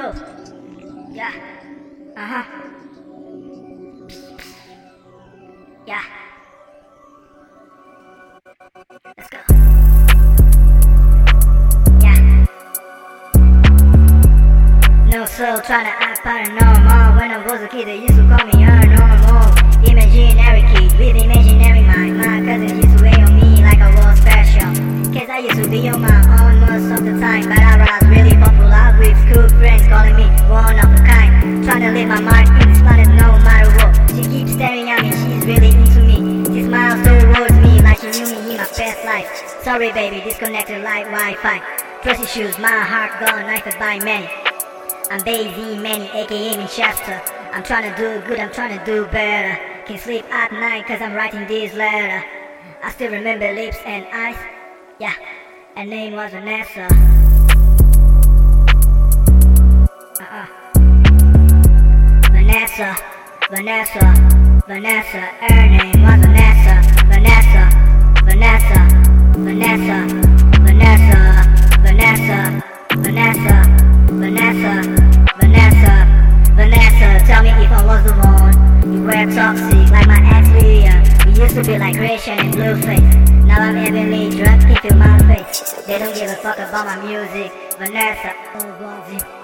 তো যা uh-huh. Yeah. Let's go. Yeah. No soul trying to act paranormal. When I was a kid, they used to call me abnormal. Imaginary kid with imaginary mind. My cousin used to wait on me like I was special. Cause I used to be your mom. Sorry, baby, disconnected like Wi Fi. Trust issues, my heart gone, knifed by many. I'm Basie Manny, aka Manchester. I'm trying to do good, I'm trying to do better. Can't sleep at night cause I'm writing this letter. I still remember lips and eyes. Yeah, her name was Vanessa. Uh-uh. Vanessa, Vanessa, Vanessa. Her name was migration and blueface. Now I'm heavily drugged into my face. They don't give a fuck about my music. Vanessa,